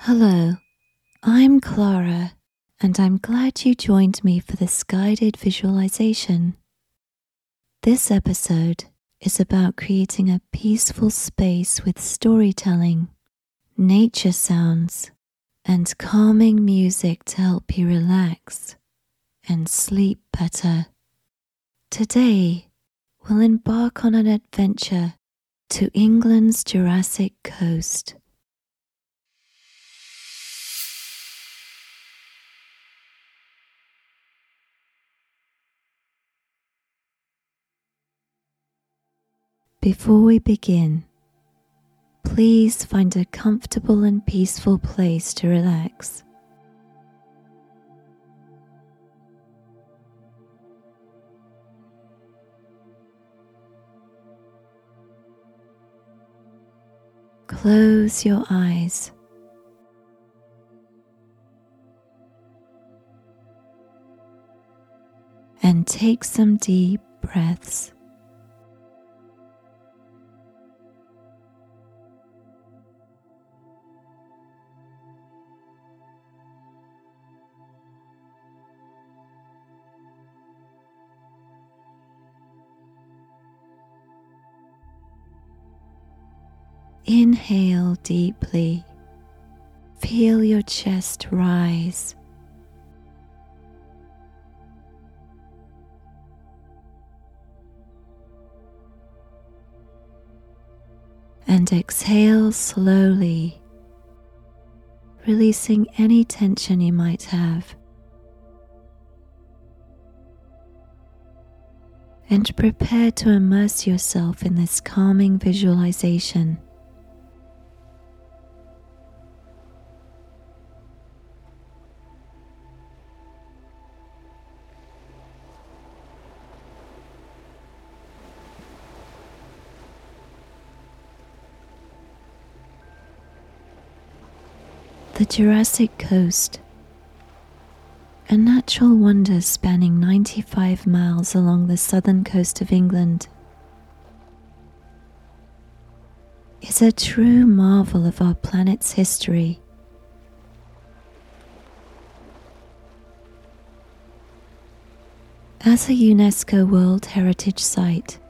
Hello, I'm Clara, and I'm glad you joined me for this guided visualization. This episode is about creating a peaceful space with storytelling, nature sounds, and calming music to help you relax and sleep better. Today, we'll embark on an adventure to England's Jurassic Coast. Before we begin, please find a comfortable and peaceful place to relax. Close your eyes. And take some deep breaths. Inhale deeply. Feel your chest rise. And exhale slowly, releasing any tension you might have. And prepare to immerse yourself in this calming visualization. The Jurassic Coast, a natural wonder spanning 95 miles along the southern coast of England, is a true marvel of our planet's history. As a UNESCO World Heritage Site,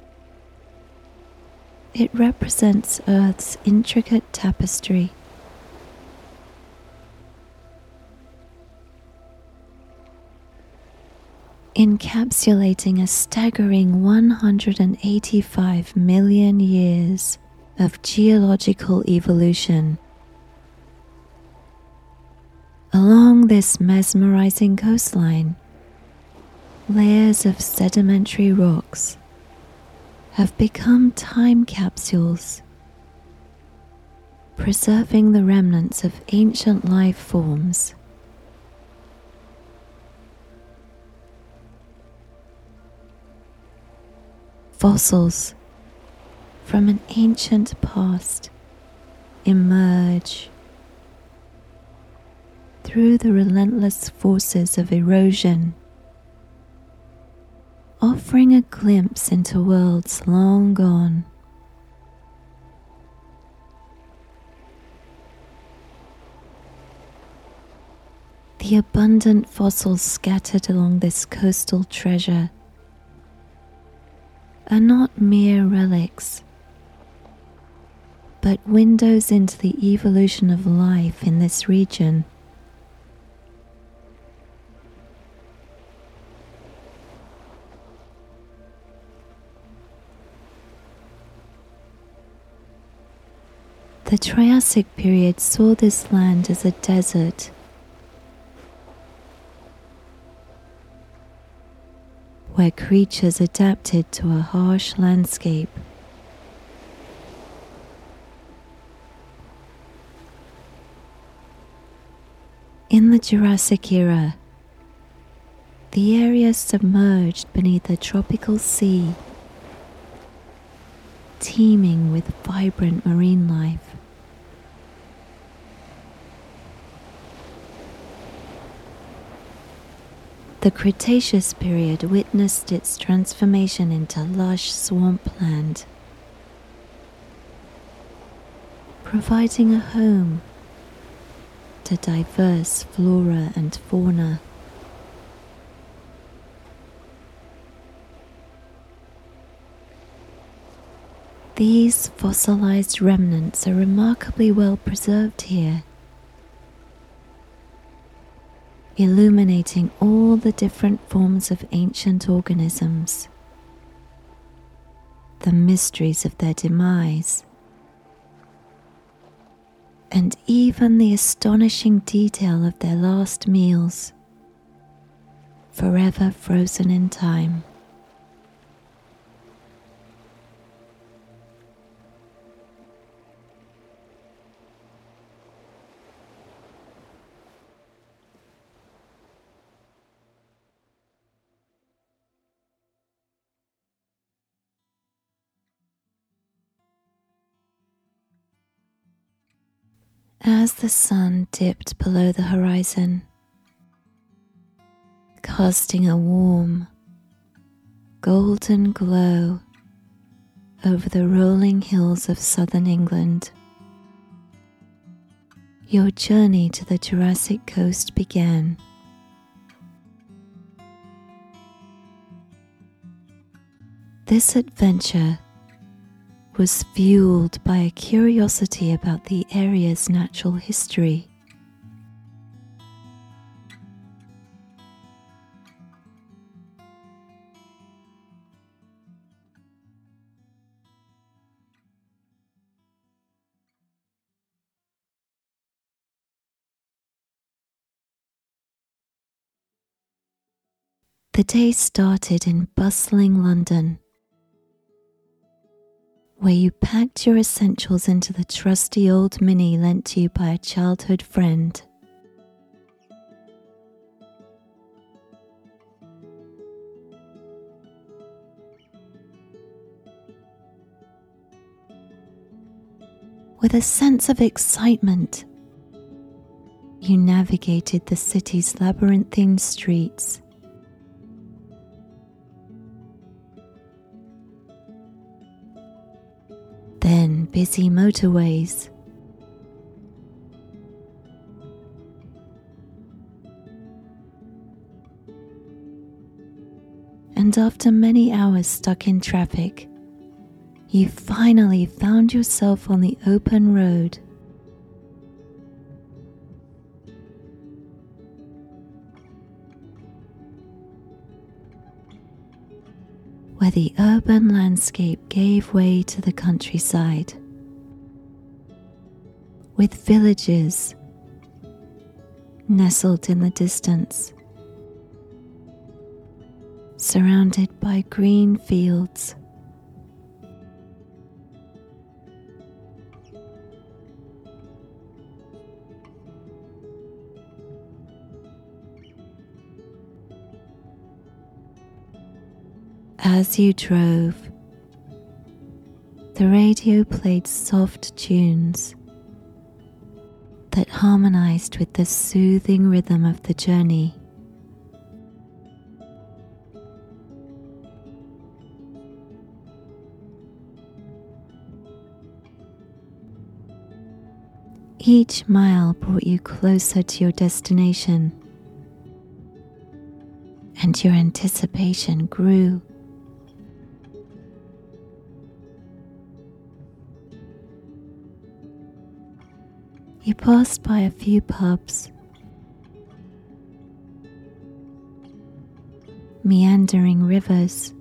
it represents Earth's intricate tapestry encapsulating a staggering 185 million years of geological evolution. Along this mesmerizing coastline, layers of sedimentary rocks have become time capsules, preserving the remnants of ancient life forms fossils from an ancient past emerge through the relentless forces of erosion, offering a glimpse into worlds long gone. The abundant fossils scattered along this coastal treasure are not mere relics, but windows into the evolution of life in this region. The Triassic period saw this land as a desert where creatures adapted to a harsh landscape. In the Jurassic era, the area submerged beneath a tropical sea, teeming with vibrant marine life. The Cretaceous period witnessed its transformation into lush swampland, providing a home to diverse flora and fauna. These fossilized remnants are remarkably well preserved here, illuminating all the different forms of ancient organisms, the mysteries of their demise, and even the astonishing detail of their last meals, forever frozen in time. As the sun dipped below the horizon, casting a warm, golden glow over the rolling hills of southern England, your journey to the Jurassic coast began. This adventure was fueled by a curiosity about the area's natural history. The day started in bustling London where you packed your essentials into the trusty old Mini lent to you by a childhood friend. With a sense of excitement, you navigated the city's labyrinthine streets then busy motorways. And after many hours stuck in traffic, you finally found yourself on the open road. Where the urban landscape gave way to the countryside, with villages nestled in the distance, surrounded by green fields. As you drove, the radio played soft tunes that harmonized with the soothing rhythm of the journey. Each mile brought you closer to your destination, and your anticipation grew. Passed by a few pubs, meandering rivers,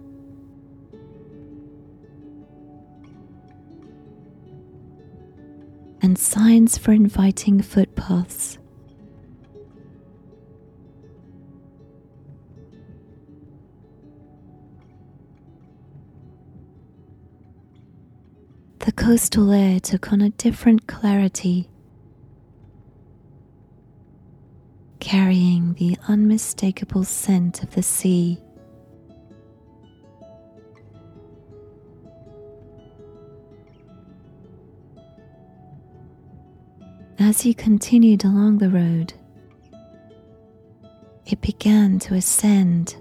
and signs for inviting footpaths. The coastal air took on a different clarity carrying the unmistakable scent of the sea. As you continued along the road, it began to ascend.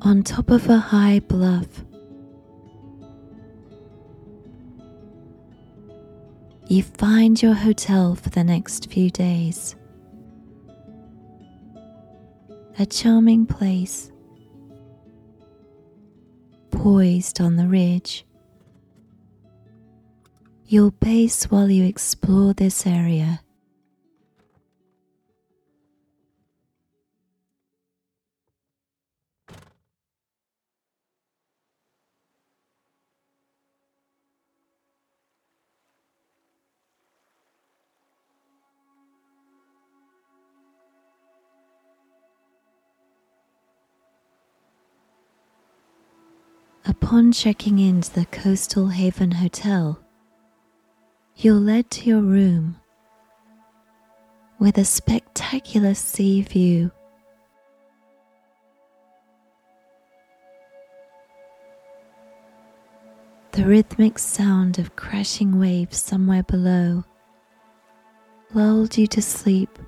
On top of a high bluff, you find your hotel for the next few days. A charming place, poised on the ridge. You'll pace while you explore this area. Upon checking into the Coastal Haven Hotel, you're led to your room with a spectacular sea view. The rhythmic sound of crashing waves somewhere below lulled you to sleep,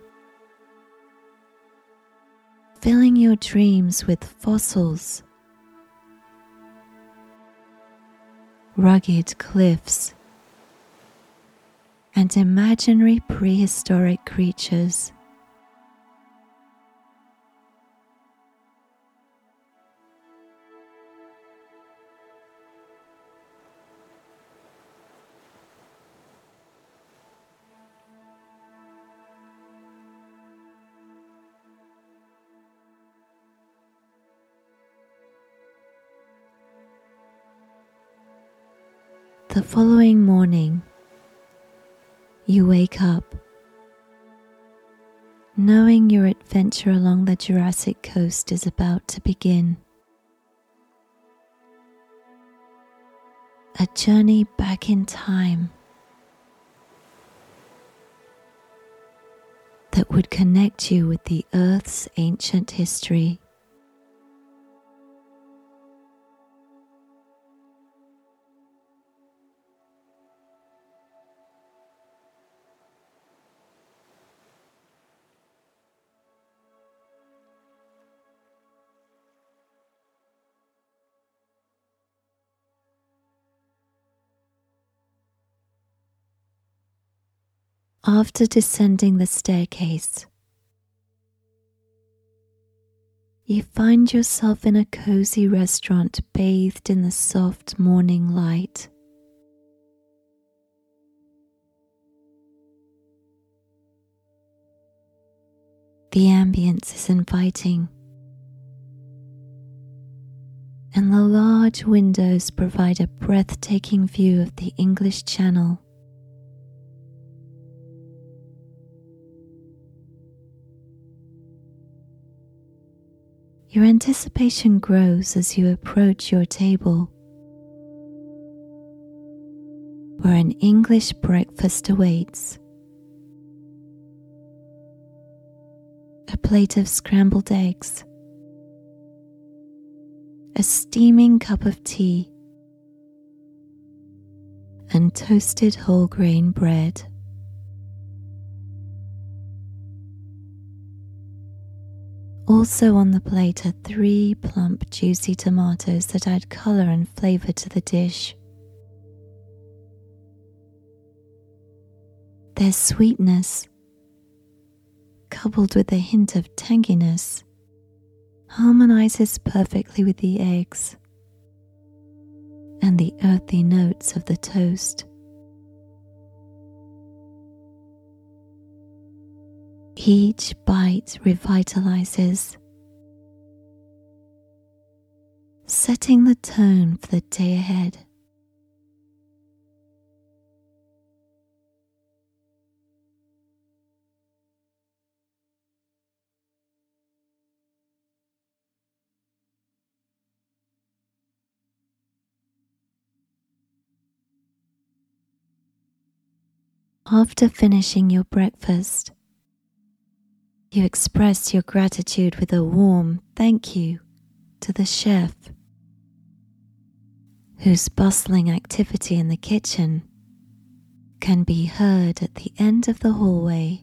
filling your dreams with fossils rugged cliffs, and imaginary prehistoric creatures. Following morning, you wake up knowing your adventure along the Jurassic coast is about to begin. A journey back in time that would connect you with the Earth's ancient history. After descending the staircase, you find yourself in a cozy restaurant bathed in the soft morning light. The ambience is inviting, and the large windows provide a breathtaking view of the English Channel. Your anticipation grows as you approach your table, where an English breakfast awaits. A plate of scrambled eggs, a steaming cup of tea, and toasted whole grain bread. Also on the plate are three plump, juicy tomatoes that add colour and flavour to the dish. Their sweetness, coupled with a hint of tanginess, harmonizes perfectly with the eggs and the earthy notes of the toast. Each bite revitalizes, setting the tone for the day ahead. After finishing your breakfast, you express your gratitude with a warm thank you to the chef, whose bustling activity in the kitchen can be heard at the end of the hallway.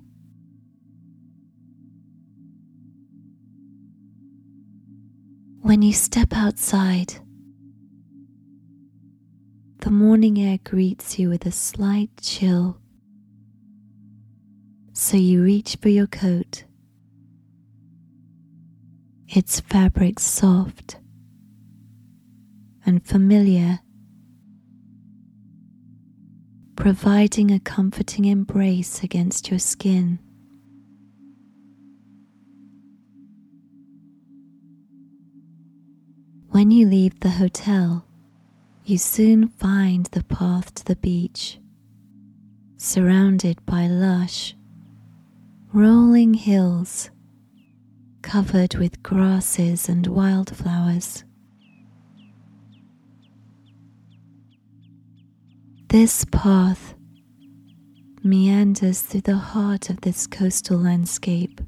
When you step outside, the morning air greets you with a slight chill So you reach for your coat. Its fabric soft and familiar, providing a comforting embrace against your skin. When you leave the hotel, you soon find the path to the beach, surrounded by lush, rolling hills covered with grasses and wildflowers. This path meanders through the heart of this coastal landscape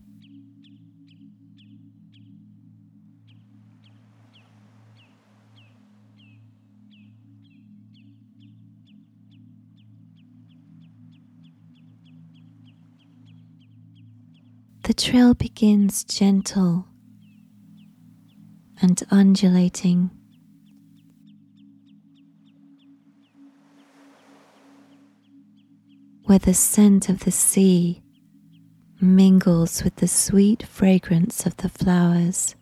The trail begins gentle and undulating. Where the scent of the sea mingles with the sweet fragrance of the flowers.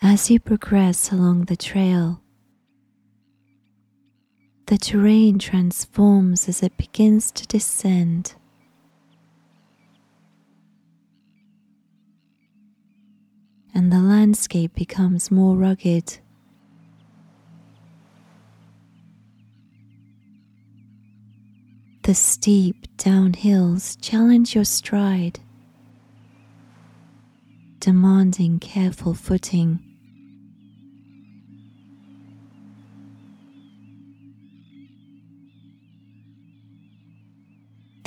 As you progress along the trail, the terrain transforms as it begins to descend. And the landscape becomes more rugged. The steep downhills challenge your stride, demanding careful footing.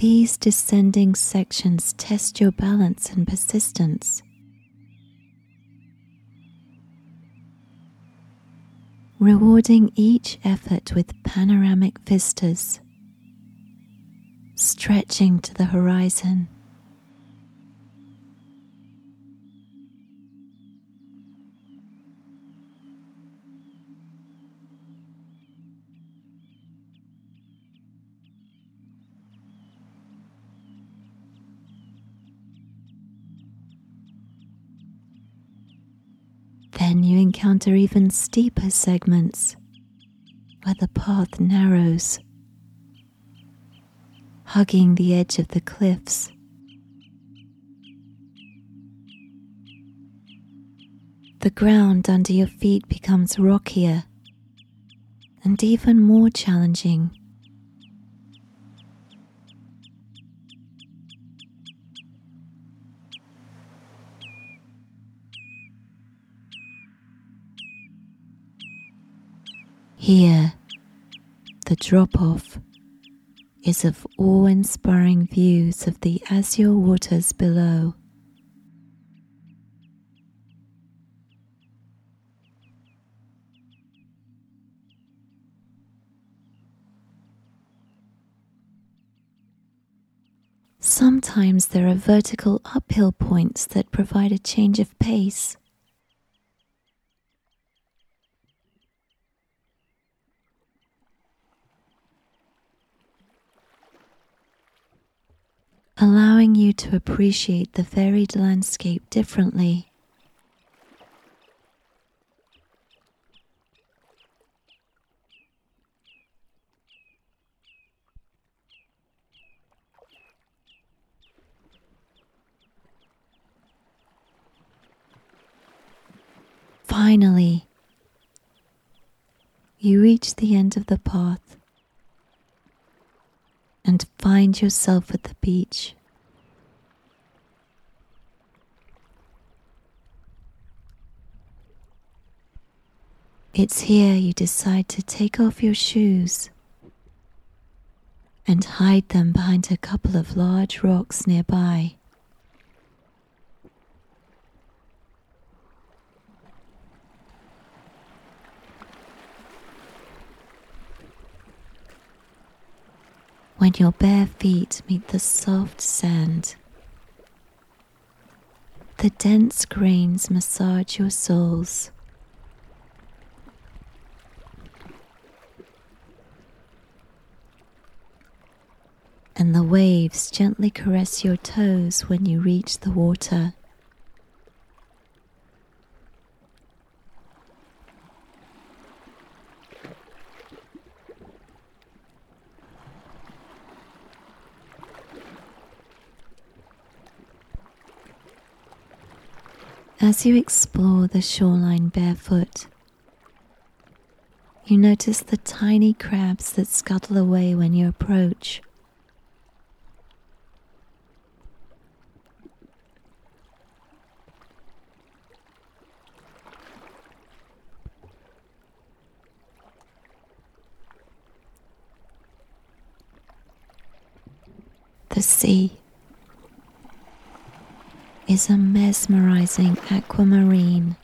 These descending sections test your balance and persistence. Rewarding each effort with panoramic vistas, stretching to the horizon. Then you encounter even steeper segments where the path narrows, hugging the edge of the cliffs. The ground under your feet becomes rockier and even more challenging. Here, the drop off is of awe inspiring views of the azure waters below. Sometimes there are vertical uphill points that provide a change of pace. Allowing you to appreciate the varied landscape differently. Finally, you reach the end of the path and find yourself at the beach. It's here you decide to take off your shoes and hide them behind a couple of large rocks nearby. When your bare feet meet the soft sand. the dense grains massage your soles. And the waves gently caress your toes when you reach the water. As you explore the shoreline barefoot, you notice the tiny crabs that scuttle away when you approach. The sea is a mesmerizing aquamarine.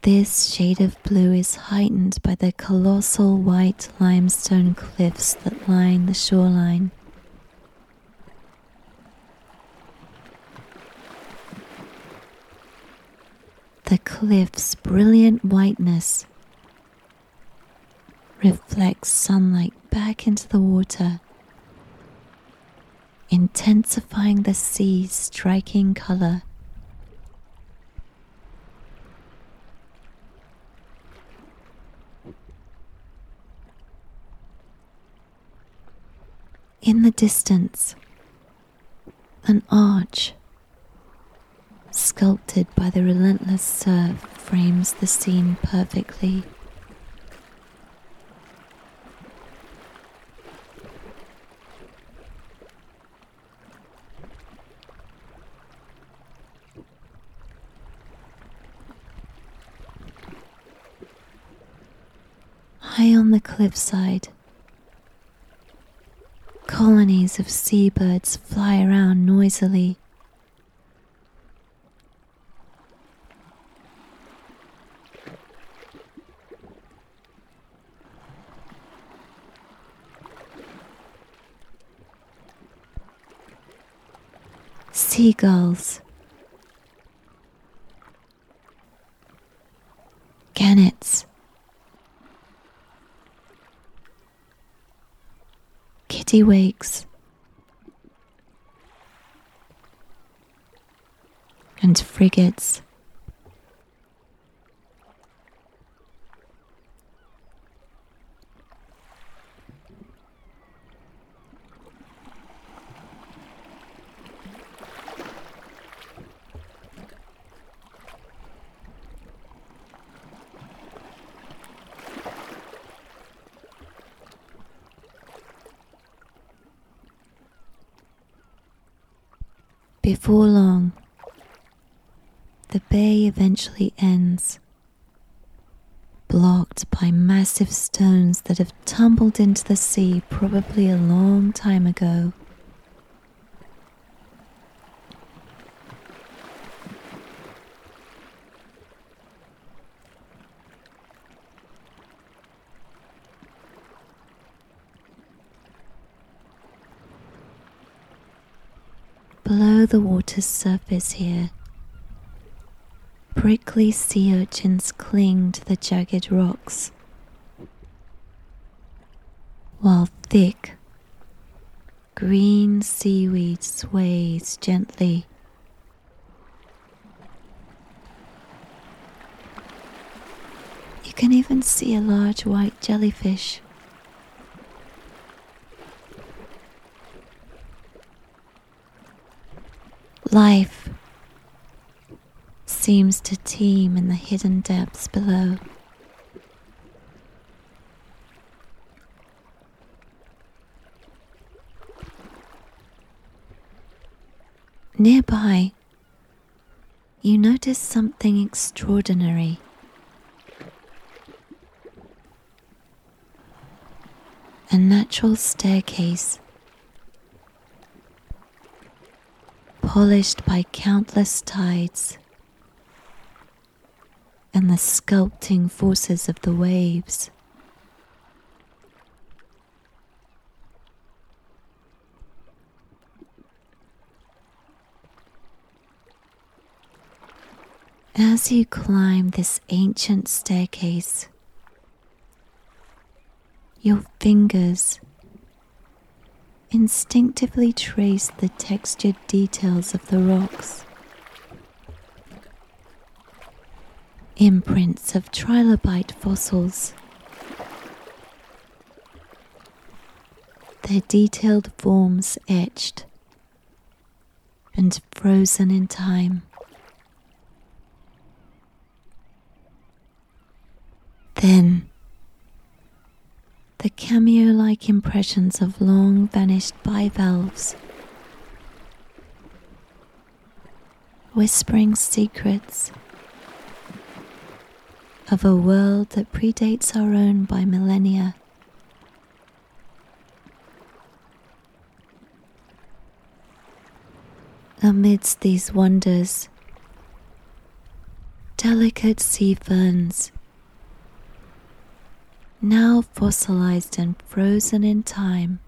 This shade of blue is heightened by the colossal white limestone cliffs that line the shoreline. The cliff's brilliant whiteness reflects sunlight back into the water, intensifying the sea's striking color. In the distance, an arch sculpted by the relentless surf, frames the scene perfectly. High on the cliffside, colonies of seabirds fly around noisily. Seagulls, gannets, kittiwakes, and frigates. Before long, the bay eventually ends, blocked by massive stones that have tumbled into the sea probably a long time ago. Below the water's surface here. Prickly sea urchins cling to the jagged rocks, while thick green seaweed sways gently. You can even see a large white jellyfish Life seems to teem in the hidden depths below. Nearby, you notice something extraordinary. A natural staircase polished by countless tides. and the sculpting forces of the waves. As you climb this ancient staircase, your fingers instinctively trace the textured details of the rocks. Imprints of trilobite fossils. Their detailed forms etched and frozen in time. Then, the cameo like impressions of long vanished bivalves, whispering secrets of a world that predates our own by millennia. Amidst these wonders, delicate sea ferns now fossilized and frozen in time.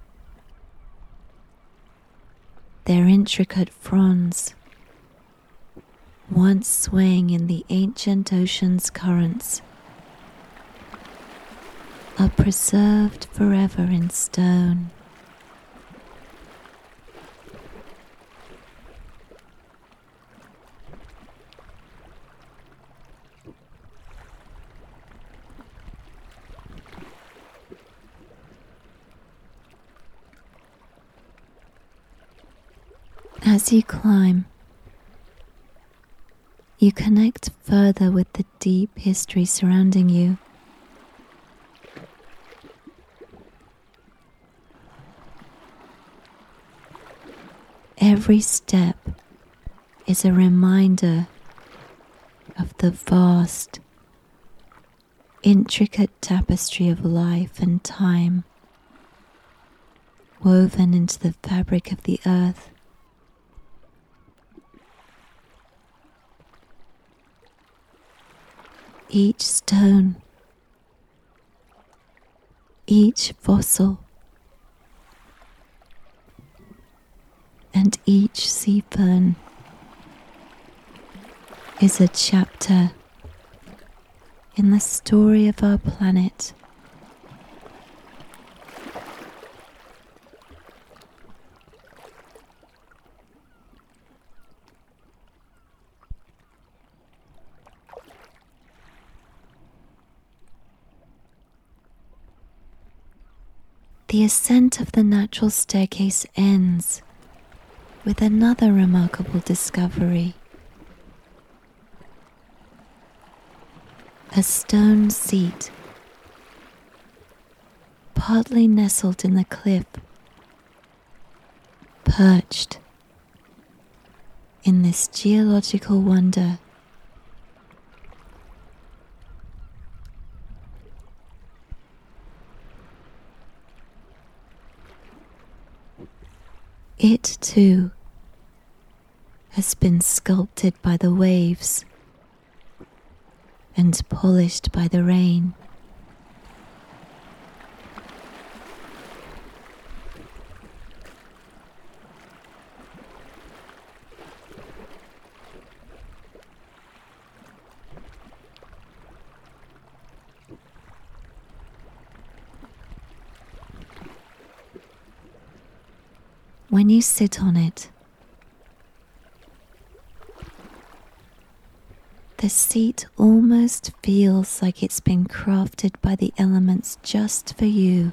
Their intricate fronds, once swaying in the ancient ocean's currents, are preserved forever in stone. As you climb, you connect further with the deep history surrounding you. Every step is a reminder of the vast, intricate tapestry of life and time woven into the fabric of the earth. Each stone, each fossil, and each sea fern is a chapter in the story of our planet. The ascent of the natural staircase ends with another remarkable discovery. A stone seat, partly nestled in the cliff, perched in this geological wonder. It too has been sculpted by the waves and polished by the rain. When you sit on it. The seat almost feels like it's been crafted by the elements just for you.